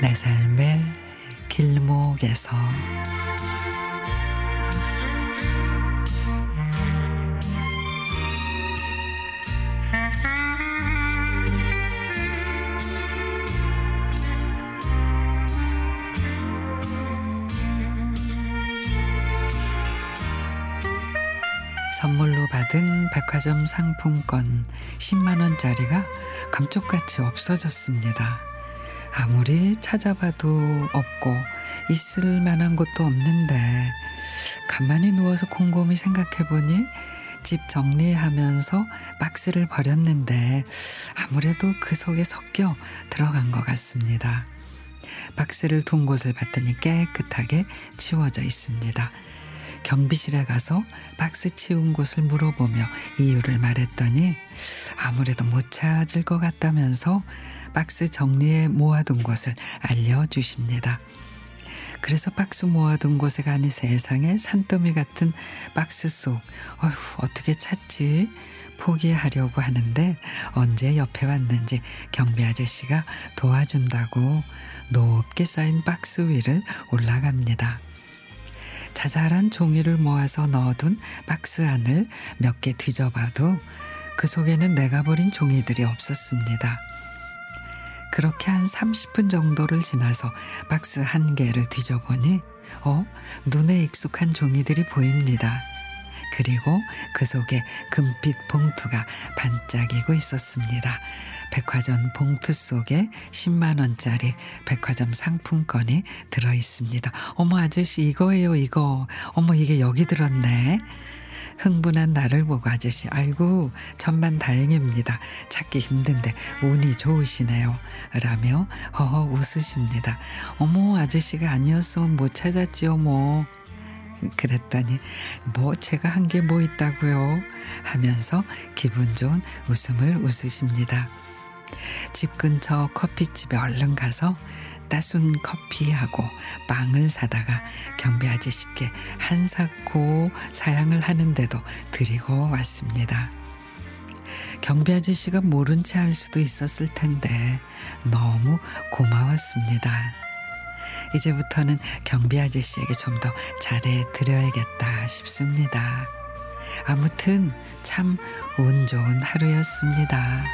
내 삶의 길목에서 선물로 받은 백화점 상품권 10만 원짜리가 감쪽같이 없어졌습니다. 아무리 찾아봐도 없고 있을 만한 곳도 없는데 가만히 누워서 곰곰이 생각해 보니 집 정리하면서 박스를 버렸는데 아무래도 그 속에 섞여 들어간 것 같습니다. 박스를 둔 곳을 봤더니 깨끗하게 치워져 있습니다. 경비실에 가서 박스 치운 곳을 물어보며 이유를 말했더니 아무래도 못 찾을 것 같다면서 박스 정리해 모아둔 곳을 알려주십니다. 그래서 박스 모아둔 곳에 가니 세상에 산더미 같은 박스 속 어휴 어떻게 찾지 포기하려고 하는데 언제 옆에 왔는지 경비 아저씨가 도와준다고 높게 쌓인 박스 위를 올라갑니다. 자잘한 종이를 모아서 넣어둔 박스 안을 몇 개 뒤져봐도 그 속에는 내가 버린 종이들이 없었습니다. 그렇게 한 30분 정도를 지나서 박스 한 개를 뒤져보니 어 눈에 익숙한 종이들이 보입니다. 그리고 그 속에 금빛 봉투가 반짝이고 있었습니다. 백화점 봉투 속에 10만 원짜리 백화점 상품권이 들어 있습니다. 어머 아저씨 이거예요 이거. 어머 이게 여기 들었네. 흥분한 나를 보고 아저씨 아이고 천만 다행입니다. 찾기 힘든데 운이 좋으시네요. 라며 허허 웃으십니다. 어머 아저씨가 아니었으면 못 찾았지요 뭐. 그랬더니 뭐 제가 한 게 뭐 있다고요 하면서 기분 좋은 웃음을 웃으십니다. 집 근처 커피집에 얼른 가서 따순 커피하고 빵을 사다가 경비 아저씨께 한사코 사양을 하는데도 드리고 왔습니다. 경비 아저씨가 모른 채 할 수도 있었을 텐데 너무 고마웠습니다. 이제부터는 경비 아저씨에게 좀 더 잘해 드려야겠다 싶습니다. 아무튼 참 운 좋은 하루였습니다.